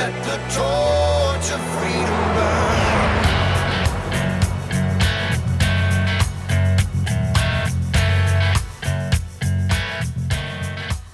Let the torch of freedom burn.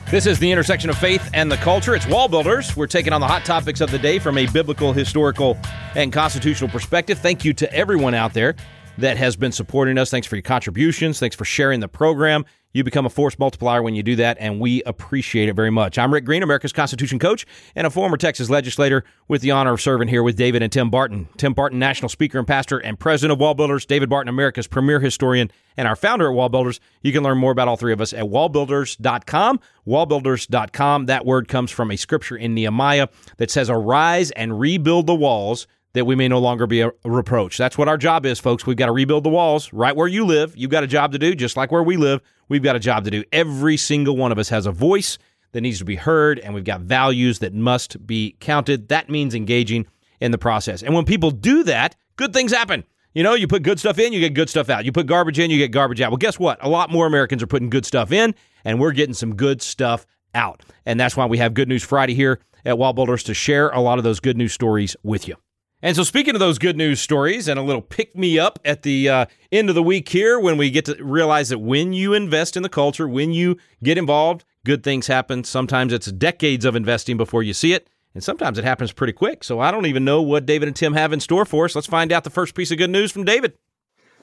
This is the intersection of faith and the culture. It's Wall Builders. We're taking on the hot topics of the day from a biblical, historical, and constitutional perspective. Thank you to everyone out there that has been supporting us. Thanks for your contributions. Thanks for sharing the program. You become a force multiplier when you do that, and we appreciate it very much. I'm Rick Green, America's Constitution coach, and a former Texas legislator with the honor of serving here with David and Tim Barton. Tim Barton, national speaker and pastor and president of Wallbuilders, David Barton, America's premier historian and our founder at Wallbuilders. You can learn more about all three of us at wallbuilders.com. Wallbuilders.com. That word comes from a scripture in Nehemiah that says, Arise and rebuild the walls that we may no longer be a reproach. That's what our job is, folks. We've got to rebuild the walls right where you live. You've got a job to do, just like where we live. We've got a job to do. Every single one of us has a voice that needs to be heard, and we've got values that must be counted. That means engaging in the process. And when people do that, good things happen. You know, you put good stuff in, you get good stuff out. You put garbage in, you get garbage out. Well, guess what? A lot more Americans are putting good stuff in, and we're getting some good stuff out. And that's why we have Good News Friday here at Wall Builders to share a lot of those good news stories with you. And so, speaking of those good news stories and a little pick me up at the uh, end of the week here, when we get to realize that when you invest in the culture, when you get involved, good things happen. Sometimes it's decades of investing before you see it, and sometimes it happens pretty quick. So, I don't even know what David and Tim have in store for us. Let's find out the first piece of good news from David.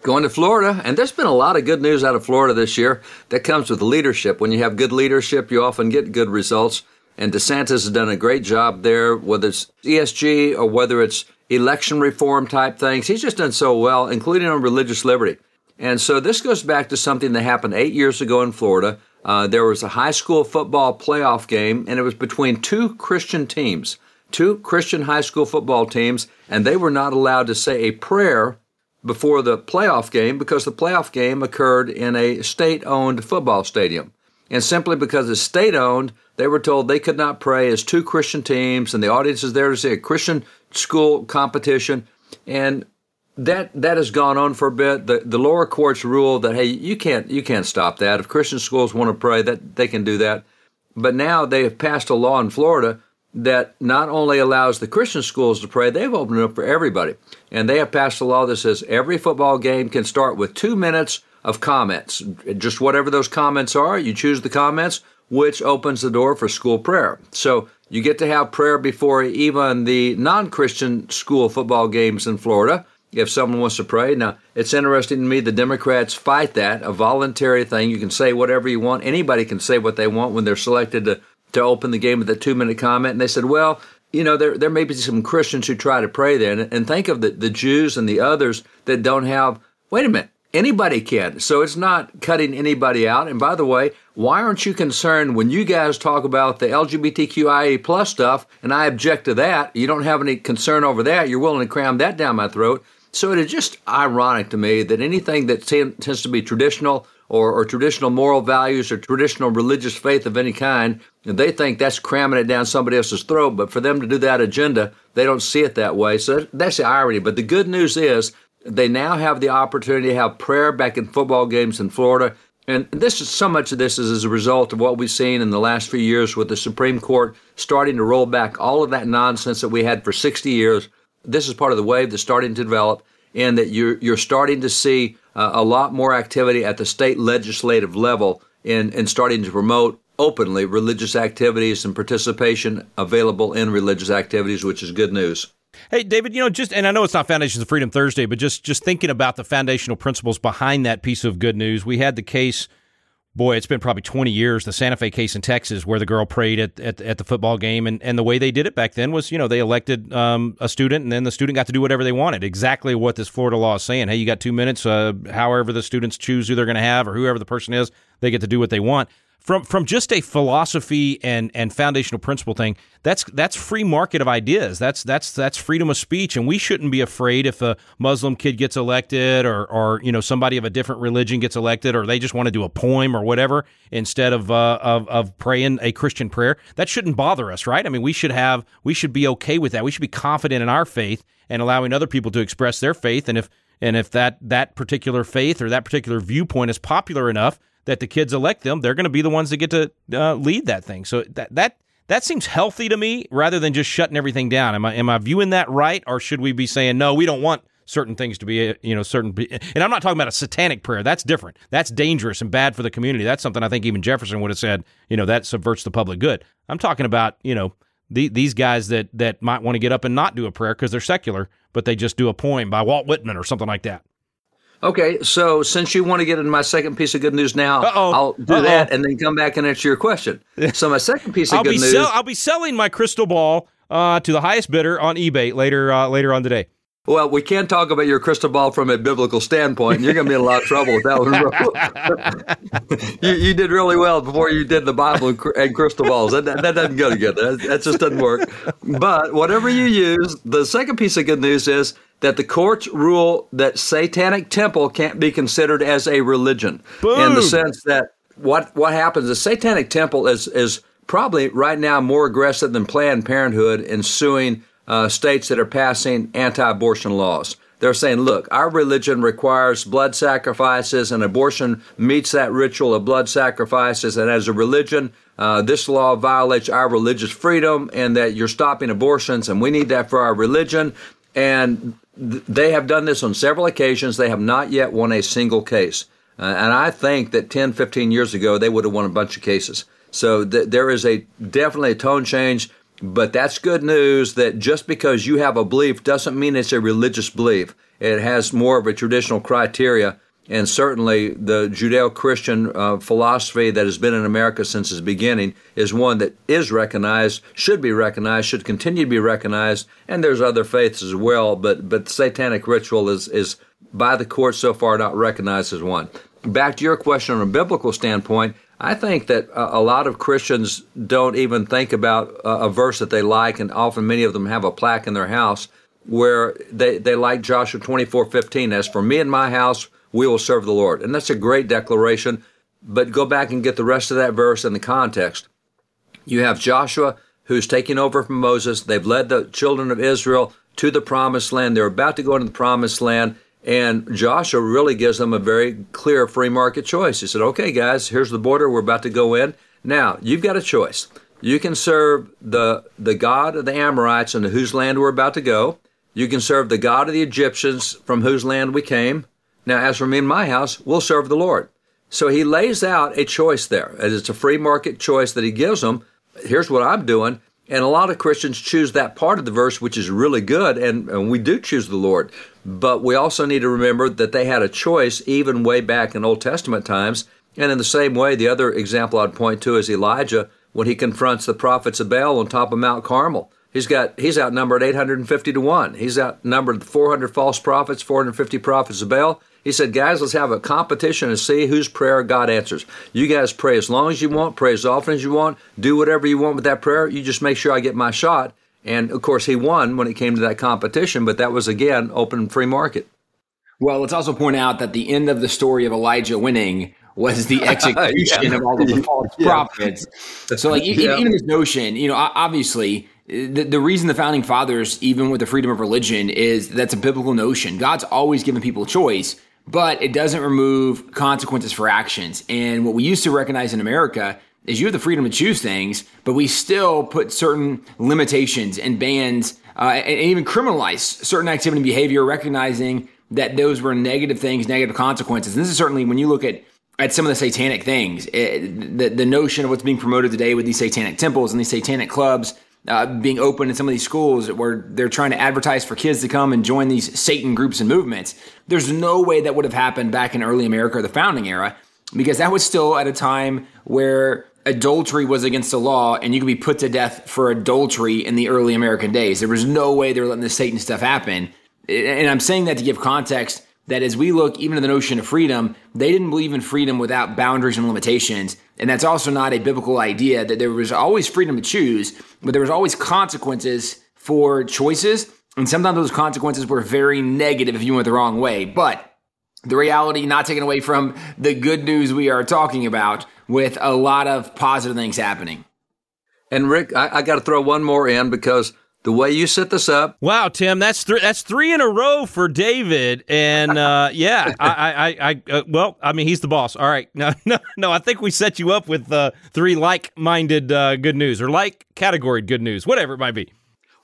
Going to Florida, and there's been a lot of good news out of Florida this year that comes with leadership. When you have good leadership, you often get good results. And DeSantis has done a great job there, whether it's ESG or whether it's election reform type things. He's just done so well, including on religious liberty. And so this goes back to something that happened eight years ago in Florida. Uh, there was a high school football playoff game, and it was between two Christian teams, two Christian high school football teams, and they were not allowed to say a prayer before the playoff game because the playoff game occurred in a state owned football stadium. And simply because it's state owned, they were told they could not pray as two Christian teams, and the audience is there to see a Christian school competition. And that that has gone on for a bit. The the lower courts ruled that hey, you can't you can't stop that. If Christian schools want to pray, that they can do that. But now they have passed a law in Florida that not only allows the Christian schools to pray, they've opened it up for everybody. And they have passed a law that says every football game can start with two minutes of comments. Just whatever those comments are, you choose the comments, which opens the door for school prayer. So you get to have prayer before even the non Christian school football games in Florida if someone wants to pray. Now, it's interesting to me the Democrats fight that, a voluntary thing. You can say whatever you want. Anybody can say what they want when they're selected to, to open the game with a two minute comment. And they said, well, you know, there, there may be some Christians who try to pray there. And, and think of the, the Jews and the others that don't have, wait a minute, Anybody can. So it's not cutting anybody out. And by the way, why aren't you concerned when you guys talk about the LGBTQIA plus stuff and I object to that? You don't have any concern over that. You're willing to cram that down my throat. So it is just ironic to me that anything that tends to be traditional or, or, traditional moral values or traditional religious faith of any kind, they think that's cramming it down somebody else's throat. But for them to do that agenda, they don't see it that way. So that's the irony. But the good news is they now have the opportunity to have prayer back in football games in Florida. And this is so much of this is as a result of what we've seen in the last few years with the Supreme Court starting to roll back all of that nonsense that we had for 60 years. This is part of the wave that's starting to develop, and that you're you're starting to see uh, a lot more activity at the state legislative level in in starting to promote openly religious activities and participation available in religious activities, which is good news. Hey, David, you know, just and I know it's not Foundations of Freedom Thursday, but just just thinking about the foundational principles behind that piece of good news. We had the case, boy, it's been probably 20 years, the Santa Fe case in Texas, where the girl prayed at, at, at the football game, and, and the way they did it back then was, you know, they elected um, a student, and then the student got to do whatever they wanted. Exactly what this Florida law is saying. Hey, you got two minutes. Uh, however, the students choose who they're going to have, or whoever the person is, they get to do what they want from from just a philosophy and and foundational principle thing that's that's free market of ideas. That's that's that's freedom of speech. And we shouldn't be afraid if a muslim kid gets elected or or you know somebody of a different religion gets elected or they just want to do a poem or whatever instead of uh, of of praying a christian prayer. That shouldn't bother us right? I mean we should have we should be okay with that. We should be confident in our faith and allowing other people to express their faith. And if and if that that particular faith or that particular viewpoint is popular enough that the kids elect them, they're going to be the ones that get to uh, lead that thing. So that that that seems healthy to me rather than just shutting everything down. Am I am I viewing that right, or should we be saying no? We don't want certain things to be, you know, certain. And I'm not talking about a satanic prayer. That's different. That's dangerous and bad for the community. That's something I think even Jefferson would have said. You know, that subverts the public good. I'm talking about, you know, the, these guys that that might want to get up and not do a prayer because they're secular, but they just do a poem by Walt Whitman or something like that. Okay, so since you want to get into my second piece of good news now, Uh-oh. I'll do Uh-oh. that and then come back and answer your question. So my second piece of I'll good be news. sell- I'll be selling my crystal ball uh, to the highest bidder on eBay later uh, later on today. Well, we can't talk about your crystal ball from a biblical standpoint. You're going to be in a lot of trouble with that one. you, you did really well before you did the Bible and, and crystal balls. That, that, that doesn't go together. That, that just doesn't work. But whatever you use, the second piece of good news is that the courts rule that Satanic Temple can't be considered as a religion in the sense that what what happens is Satanic Temple is is probably right now more aggressive than Planned Parenthood in suing uh, states that are passing anti-abortion laws. They're saying, look, our religion requires blood sacrifices, and abortion meets that ritual of blood sacrifices. And as a religion, uh, this law violates our religious freedom, and that you're stopping abortions, and we need that for our religion. And th- they have done this on several occasions. They have not yet won a single case. Uh, and I think that 10, 15 years ago, they would have won a bunch of cases. So th- there is a definitely a tone change, but that's good news that just because you have a belief doesn't mean it's a religious belief. It has more of a traditional criteria. And certainly the Judeo Christian uh, philosophy that has been in America since its beginning is one that is recognized, should be recognized, should continue to be recognized. And there's other faiths as well, but, but satanic ritual is, is by the court so far not recognized as one. Back to your question from a biblical standpoint, I think that a lot of Christians don't even think about a, verse that they like, and often many of them have a plaque in their house where they, they like Joshua twenty four fifteen. As for me and my house, we will serve the Lord. And that's a great declaration, but go back and get the rest of that verse in the context. You have Joshua who's taking over from Moses. They've led the children of Israel to the promised land. They're about to go into the promised land. And Joshua really gives them a very clear free market choice. He said, okay, guys, here's the border. We're about to go in. Now, you've got a choice. You can serve the, the God of the Amorites into whose land we're about to go. You can serve the God of the Egyptians from whose land we came. Now, as for me and my house, we'll serve the Lord. So he lays out a choice there. And it's a free market choice that he gives them. Here's what I'm doing. And a lot of Christians choose that part of the verse, which is really good, and, and we do choose the Lord. But we also need to remember that they had a choice even way back in Old Testament times. And in the same way, the other example I'd point to is Elijah when he confronts the prophets of Baal on top of Mount Carmel. He's got he's outnumbered 850 to 1. He's outnumbered 400 false prophets, 450 prophets of Baal. He said, guys, let's have a competition and see whose prayer God answers. You guys pray as long as you want, pray as often as you want, do whatever you want with that prayer. You just make sure I get my shot. And of course, he won when it came to that competition, but that was again open free market. Well, let's also point out that the end of the story of Elijah winning was the execution Yeah. of all of the false Yeah. prophets. So, like, even, Yeah. even this notion, you know, obviously, the, the reason the founding fathers, even with the freedom of religion, is that's a biblical notion. God's always given people a choice, but it doesn't remove consequences for actions. And what we used to recognize in America is you have the freedom to choose things, but we still put certain limitations and bans uh, and, even criminalize certain activity and behavior, recognizing that those were negative things, negative consequences. And this is certainly when you look at at some of the satanic things, it, the the notion of what's being promoted today with these satanic temples and these satanic clubs uh, being open in some of these schools where they're trying to advertise for kids to come and join these Satan groups and movements. There's no way that would have happened back in early America or the founding era because that was still at a time where adultery was against the law and you could be put to death for adultery in the early American days. There was no way they were letting this Satan stuff happen. And I'm saying that to give context that as we look even at the notion of freedom, they didn't believe in freedom without boundaries and limitations. And that's also not a biblical idea that there was always freedom to choose, but there was always consequences for choices. And sometimes those consequences were very negative if you went the wrong way. But the reality not taken away from the good news we are talking about with a lot of positive things happening. And Rick, I, I got to throw one more in because the way you set this up. Wow, Tim, that's three. That's three in a row for David, and uh, yeah, I, I, I, uh, well, I mean, he's the boss. All right, no, no, no. I think we set you up with uh, three like-minded uh, good news or like category good news, whatever it might be.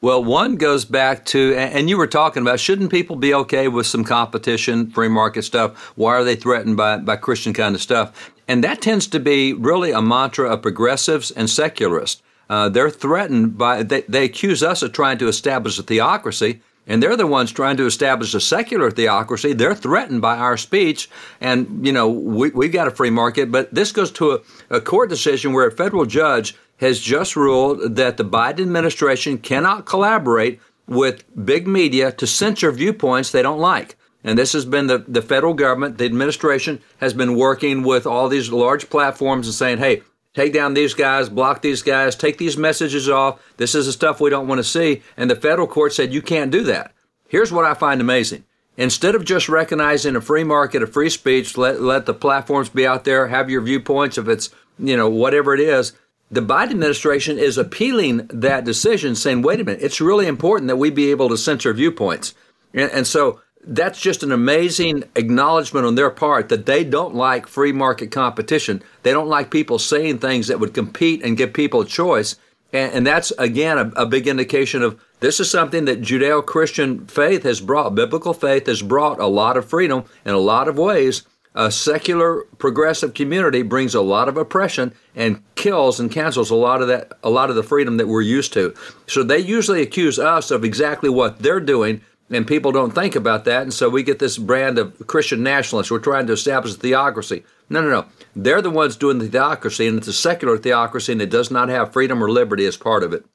Well, one goes back to, and you were talking about, shouldn't people be okay with some competition, free market stuff? Why are they threatened by, by Christian kind of stuff? And that tends to be really a mantra of progressives and secularists. Uh, they're threatened by, they, they accuse us of trying to establish a theocracy, and they're the ones trying to establish a secular theocracy. They're threatened by our speech, and you know we, we've got a free market. But this goes to a, a court decision where a federal judge has just ruled that the Biden administration cannot collaborate with big media to censor viewpoints they don't like. And this has been the, the federal government, the administration has been working with all these large platforms and saying, hey, take down these guys, block these guys, take these messages off. This is the stuff we don't want to see. And the federal court said, you can't do that. Here's what I find amazing. Instead of just recognizing a free market, a free speech, let, let the platforms be out there, have your viewpoints if it's, you know, whatever it is, the Biden administration is appealing that decision, saying, wait a minute, it's really important that we be able to censor viewpoints. And, and, so that's just an amazing acknowledgement on their part that they don't like free market competition. They don't like people saying things that would compete and give people a choice. And, and that's, again, a, a big indication of this is something that Judeo Christian faith has brought, biblical faith has brought a lot of freedom in a lot of ways a secular progressive community brings a lot of oppression and kills and cancels a lot of that a lot of the freedom that we're used to so they usually accuse us of exactly what they're doing and people don't think about that and so we get this brand of christian nationalists we're trying to establish a theocracy no no no they're the ones doing the theocracy and it's a secular theocracy and it does not have freedom or liberty as part of it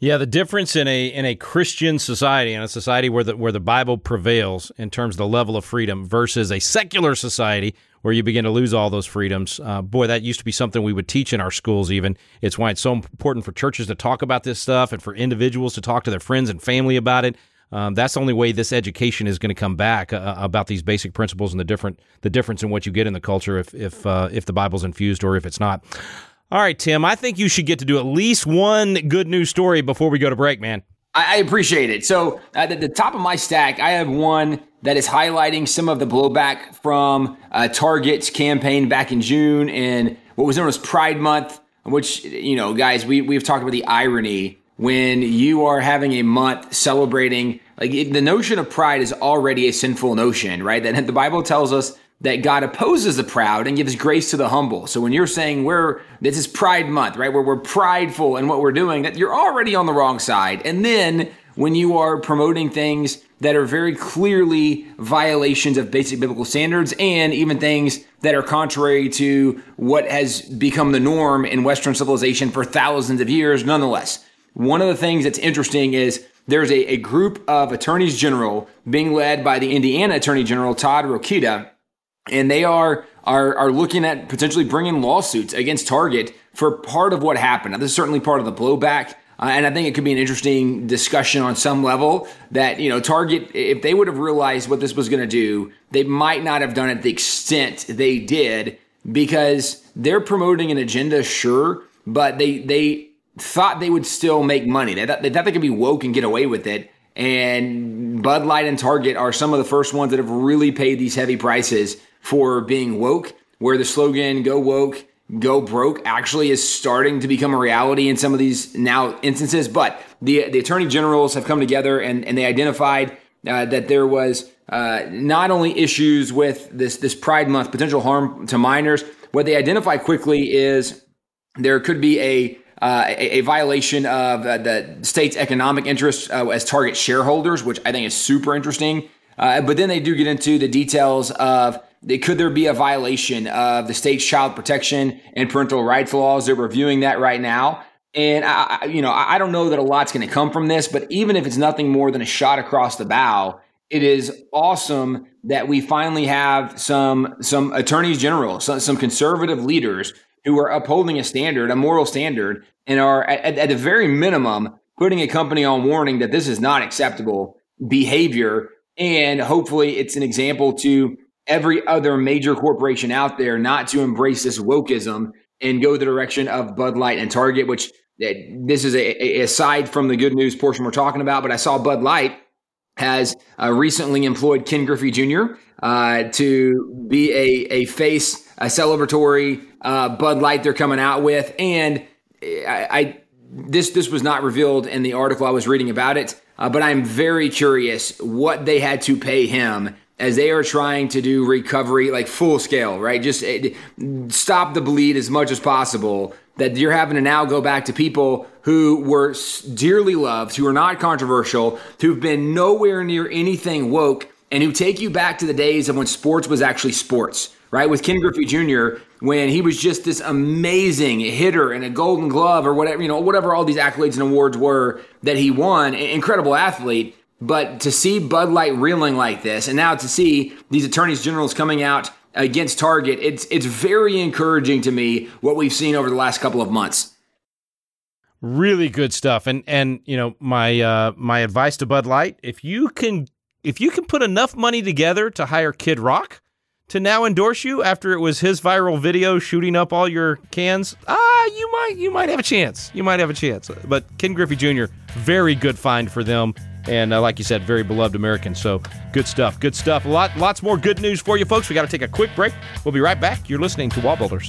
yeah, the difference in a in a Christian society, in a society where the where the Bible prevails in terms of the level of freedom, versus a secular society where you begin to lose all those freedoms. Uh, boy, that used to be something we would teach in our schools. Even it's why it's so important for churches to talk about this stuff and for individuals to talk to their friends and family about it. Um, that's the only way this education is going to come back uh, uh, about these basic principles and the different the difference in what you get in the culture if if uh, if the Bible's infused or if it's not. All right, Tim, I think you should get to do at least one good news story before we go to break, man. I, appreciate it. So, at the top of my stack, I have one that is highlighting some of the blowback from uh, Target's campaign back in June and what was known as Pride Month, which, you know, guys, we, we've talked about the irony when you are having a month celebrating, like the notion of pride is already a sinful notion, right? That the Bible tells us that God opposes the proud and gives grace to the humble. So when you're saying we're this is Pride Month, right, where we're prideful in what we're doing, that you're already on the wrong side. And then when you are promoting things that are very clearly violations of basic biblical standards and even things that are contrary to what has become the norm in Western civilization for thousands of years, nonetheless. One of the things that's interesting is there's a, a group of attorneys general being led by the Indiana Attorney General Todd Rokita and they are are are looking at potentially bringing lawsuits against Target for part of what happened. Now, this is certainly part of the blowback. Uh, and I think it could be an interesting discussion on some level that, you know, Target, if they would have realized what this was going to do, they might not have done it the extent they did because they're promoting an agenda, sure, but they, they thought they would still make money. They thought, they thought they could be woke and get away with it. And Bud Light and Target are some of the first ones that have really paid these heavy prices for being woke, where the slogan "Go woke, go broke" actually is starting to become a reality in some of these now instances. But the the attorney generals have come together and and they identified uh, that there was uh, not only issues with this this Pride Month potential harm to minors. What they identified quickly is there could be a uh, a, a, violation of uh, the state's economic interests uh, as target shareholders, which I think is super interesting. Uh, but then they do get into the details of could there be a violation of the state's child protection and parental rights laws? They're reviewing that right now. And I, you know, I don't know that a lot's going to come from this, but even if it's nothing more than a shot across the bow, it is awesome that we finally have some some attorneys general, some, some conservative leaders who are upholding a standard, a moral standard, and are at, at the very minimum putting a company on warning that this is not acceptable behavior. And hopefully, it's an example to every other major corporation out there not to embrace this wokeism and go the direction of Bud Light and Target, which this is a, a, aside from the good news portion we're talking about, but I saw Bud Light has uh, recently employed Ken Griffey Jr. Uh, to be a, a face, a celebratory uh, Bud Light they're coming out with, and I, I, this this was not revealed in the article I was reading about it, uh, but I'm very curious what they had to pay him as they are trying to do recovery like full scale, right? Just uh, stop the bleed as much as possible. That you're having to now go back to people who were dearly loved, who are not controversial, who've been nowhere near anything woke, and who take you back to the days of when sports was actually sports, right? With Ken Griffey Jr., when he was just this amazing hitter and a golden glove or whatever, you know, whatever all these accolades and awards were that he won, incredible athlete. But to see Bud Light reeling like this, and now to see these attorneys generals coming out against Target, it's it's very encouraging to me what we've seen over the last couple of months. Really good stuff. And and you know, my uh my advice to Bud Light, if you can if you can put enough money together to hire Kid Rock to now endorse you after it was his viral video shooting up all your cans, ah, you might you might have a chance. You might have a chance. But Ken Griffey Jr., very good find for them and uh, like you said, very beloved American. So good stuff, good stuff. A lot, lots more good news for you, folks. We got to take a quick break. We'll be right back. You're listening to Wall Builders.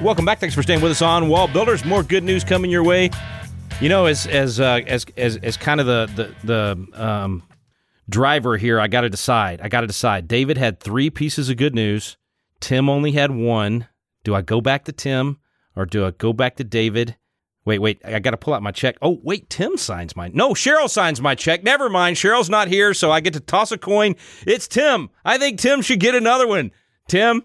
Welcome back. Thanks for staying with us on Wall Builders. More good news coming your way. You know, as as uh, as as as kind of the the the um, driver here, I got to decide. I got to decide. David had three pieces of good news. Tim only had one. Do I go back to Tim or do I go back to David? Wait, wait. I got to pull out my check. Oh, wait. Tim signs mine. No, Cheryl signs my check. Never mind. Cheryl's not here, so I get to toss a coin. It's Tim. I think Tim should get another one. Tim,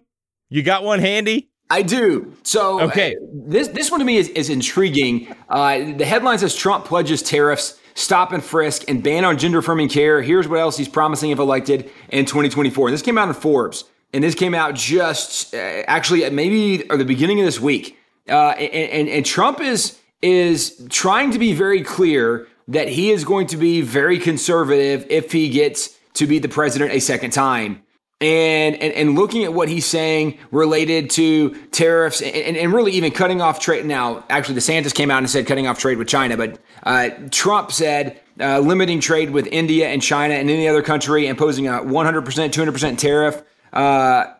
you got one handy? I do. So okay, uh, this this one to me is, is intriguing. Uh, the headline says Trump pledges tariffs, stop and frisk, and ban on gender affirming care. Here's what else he's promising if elected in 2024. And this came out in Forbes, and this came out just uh, actually maybe or the beginning of this week. Uh, and, and, and Trump is is trying to be very clear that he is going to be very conservative if he gets to be the president a second time and, and, and looking at what he's saying related to tariffs and, and really even cutting off trade. Now, actually, DeSantis came out and said cutting off trade with China, but uh, Trump said uh, limiting trade with India and China and any other country, imposing a 100%, 200% tariff. Uh,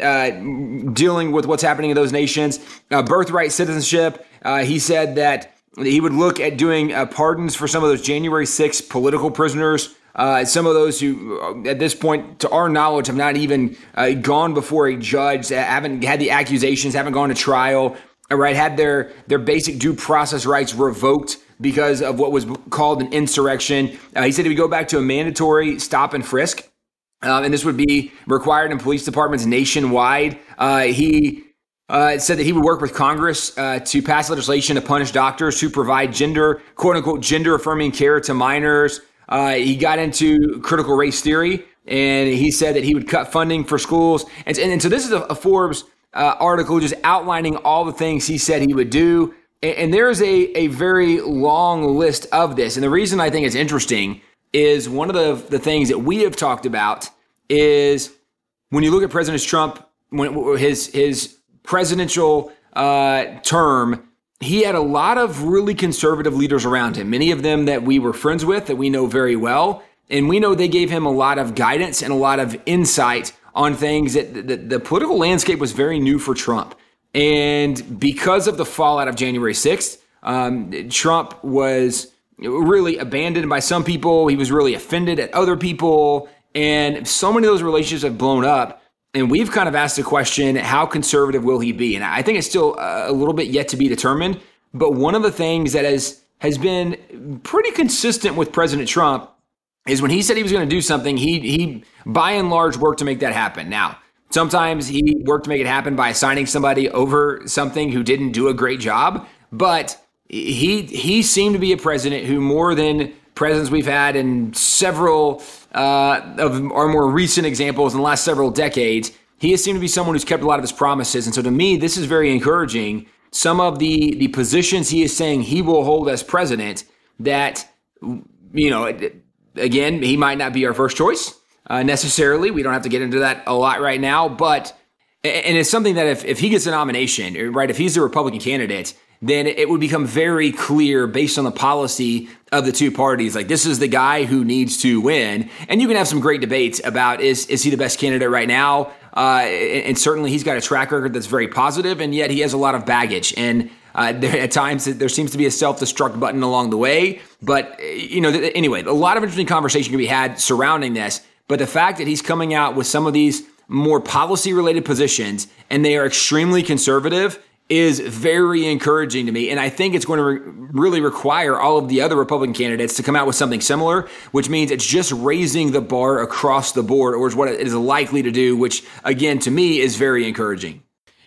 uh, dealing with what's happening in those nations, uh, birthright citizenship. Uh, he said that he would look at doing pardons for some of those January 6 political prisoners uh, some of those who, uh, at this point, to our knowledge, have not even uh, gone before a judge, haven't had the accusations, haven't gone to trial, right? Had their their basic due process rights revoked because of what was called an insurrection. Uh, he said he would go back to a mandatory stop and frisk, um, and this would be required in police departments nationwide. Uh, he uh, said that he would work with Congress uh, to pass legislation to punish doctors who provide gender, quote unquote, gender affirming care to minors. Uh, he got into critical race theory, and he said that he would cut funding for schools. And, and, and so this is a, a Forbes uh, article just outlining all the things he said he would do. And, and there is a, a very long list of this. And the reason I think it's interesting is one of the, the things that we have talked about is when you look at President Trump, when his his presidential uh, term he had a lot of really conservative leaders around him, many of them that we were friends with, that we know very well. And we know they gave him a lot of guidance and a lot of insight on things that the, the political landscape was very new for Trump. And because of the fallout of January 6th, um, Trump was really abandoned by some people. He was really offended at other people. And so many of those relationships have blown up. And we've kind of asked the question how conservative will he be? And I think it's still uh, a little bit yet to be determined. But one of the things that has, has been pretty consistent with President Trump is when he said he was going to do something, he, he by and large worked to make that happen. Now, sometimes he worked to make it happen by assigning somebody over something who didn't do a great job. But he he seemed to be a president who more than presidents we've had in several uh, of our more recent examples in the last several decades, he has seemed to be someone who's kept a lot of his promises. And so to me, this is very encouraging. Some of the the positions he is saying he will hold as president that you know again he might not be our first choice uh, necessarily. We don't have to get into that a lot right now, but and it's something that if, if he gets a nomination, right, if he's a Republican candidate, then it would become very clear based on the policy of the two parties. Like this is the guy who needs to win, and you can have some great debates about is is he the best candidate right now? Uh, and, certainly he's got a track record that's very positive, and yet he has a lot of baggage. And uh, there, at times there seems to be a self destruct button along the way. But you know, anyway, a lot of interesting conversation can be had surrounding this. But the fact that he's coming out with some of these more policy related positions and they are extremely conservative is very encouraging to me. And I think it's going to re- really require all of the other Republican candidates to come out with something similar, which means it's just raising the bar across the board, or is what it is likely to do, which again, to me, is very encouraging.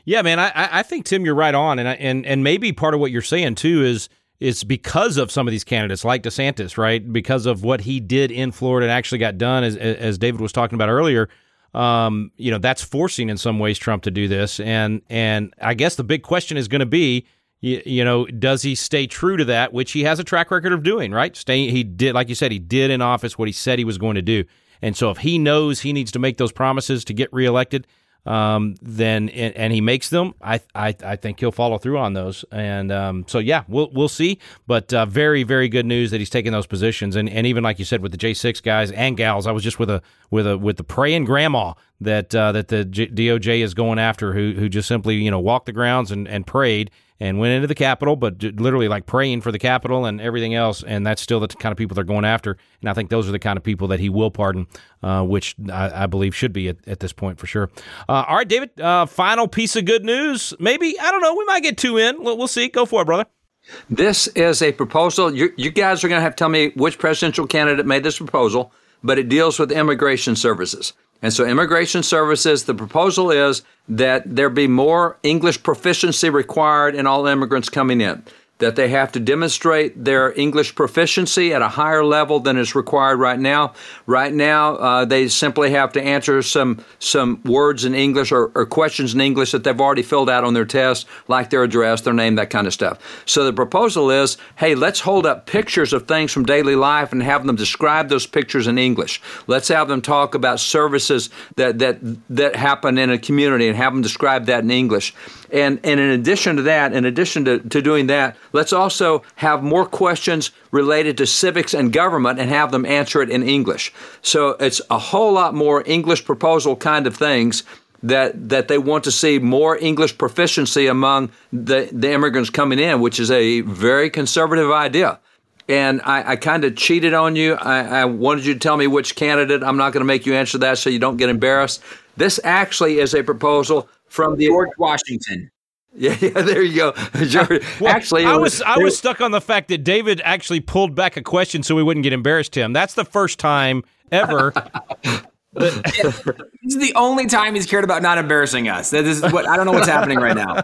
Yeah, man, I, I think Tim, you're right on, and I, and and maybe part of what you're saying too is is because of some of these candidates like DeSantis, right? Because of what he did in Florida and actually got done, as as David was talking about earlier um, you know, that's forcing in some ways Trump to do this. And and I guess the big question is going to be, you, you, know, does he stay true to that, which he has a track record of doing, right? Stay, he did, like you said, he did in office what he said he was going to do. And so if he knows he needs to make those promises to get reelected, um, then and, he makes them, I, I I think he'll follow through on those. And um, so yeah, we'll we'll see. But uh, very very good news that he's taking those positions. And and even like you said with the J six guys and gals, I was just with a with a with the praying grandma that uh, that the J- DOJ is going after, who who just simply you know walked the grounds and and prayed and went into the Capitol, but literally like praying for the Capitol and everything else. And that's still the kind of people they're going after. And I think those are the kind of people that he will pardon, uh, which I, I, believe should be at, at, this point for sure. Uh, all right, David, uh, final piece of good news. Maybe, I don't know, we might get two in. We'll, we'll see. Go for it, brother. This is a proposal. You, you guys are going to have to tell me which presidential candidate made this proposal, but it deals with immigration services. And so, immigration services, the proposal is that there be more English proficiency required in all immigrants coming in that they have to demonstrate their English proficiency at a higher level than is required right now. Right now, uh, they simply have to answer some some words in English or, or, questions in English that they've already filled out on their test, like their address, their name, that kind of stuff. So the proposal is, hey, let's hold up pictures of things from daily life and have them describe those pictures in English. Let's have them talk about services that that that happen in a community and have them describe that in English. And, and in addition to that, in addition to, to doing that, let's also have more questions related to civics and government and have them answer it in English. So it's a whole lot more English proposal kind of things that that they want to see more English proficiency among the, the immigrants coming in, which is a very conservative idea. And I, I kind of cheated on you. I, I wanted you to tell me which candidate. I'm not going to make you answer that so you don't get embarrassed. This actually is a proposal from the George Washington. Yeah, yeah, there you go. George, well, actually, I was, was I was stuck on the fact that David actually pulled back a question so we wouldn't get embarrassed. Tim, that's the first time ever. this is the only time he's cared about not embarrassing us. That is what I don't know what's happening right now.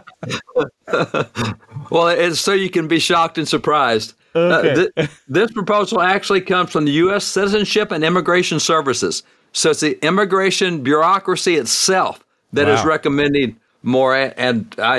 well, it's so you can be shocked and surprised. Uh, okay. Uh, th- this proposal actually comes from the U.S. Citizenship and Immigration Services. So it's the immigration bureaucracy itself that wow. is recommending more. And I,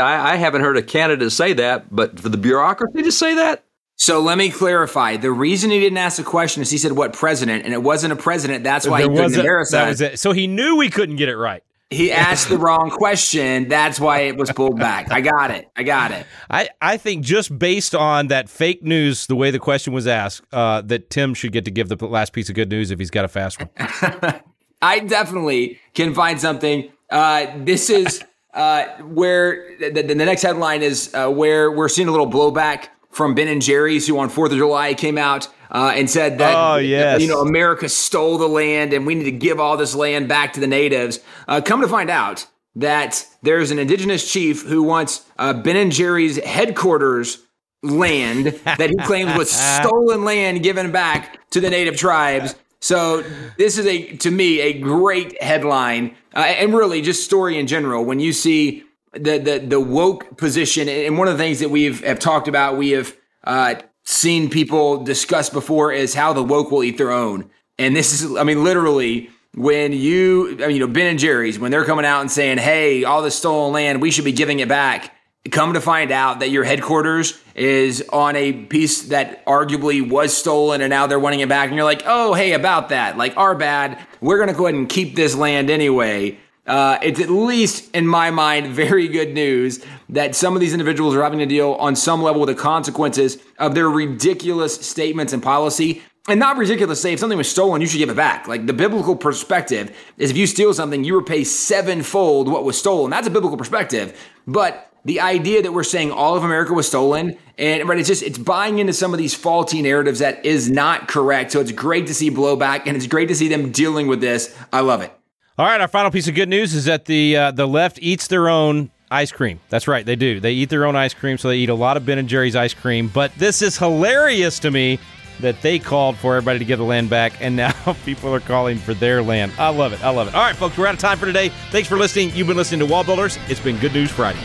I haven't heard a candidate say that, but for the bureaucracy to say that. So let me clarify. The reason he didn't ask the question is he said, "What president?" and it wasn't a president. That's why there he couldn't embarrass that. Was it. So he knew we couldn't get it right. he asked the wrong question. That's why it was pulled back. I got it. I got it. I, I think just based on that fake news, the way the question was asked, uh, that Tim should get to give the last piece of good news if he's got a fast one. I definitely can find something. Uh, this is uh, where the, the, next headline is uh, where we're seeing a little blowback from Ben and Jerry's, who on Fourth of July came out uh, and said that oh, yes. you know America stole the land and we need to give all this land back to the natives. Uh, come to find out that there's an indigenous chief who wants uh, Ben and Jerry's headquarters land that he claims was stolen land given back to the native tribes. So this is a to me a great headline uh, and really just story in general. When you see the the the woke position, and one of the things that we've have talked about, we have uh, seen people discuss before is how the woke will eat their own. And this is, I mean, literally when you, I mean, you know, Ben and Jerry's, when they're coming out and saying, hey, all this stolen land, we should be giving it back. Come to find out that your headquarters is on a piece that arguably was stolen and now they're wanting it back. And you're like, oh, hey, about that. Like, our bad. We're going to go ahead and keep this land anyway. Uh, it's at least, in my mind, very good news that some of these individuals are having to deal on some level with the consequences of their ridiculous statements and policy. And not ridiculous say if something was stolen, you should give it back. Like the biblical perspective is if you steal something, you repay sevenfold what was stolen. That's a biblical perspective. But the idea that we're saying all of America was stolen and right, it's just it's buying into some of these faulty narratives that is not correct. So it's great to see blowback and it's great to see them dealing with this. I love it. All right, our final piece of good news is that the uh, the left eats their own ice cream. That's right, they do. They eat their own ice cream, so they eat a lot of Ben and Jerry's ice cream. But this is hilarious to me that they called for everybody to give the land back, and now people are calling for their land. I love it. I love it. All right, folks, we're out of time for today. Thanks for listening. You've been listening to Wall Builders. It's been Good News Friday.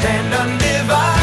Stand undivided,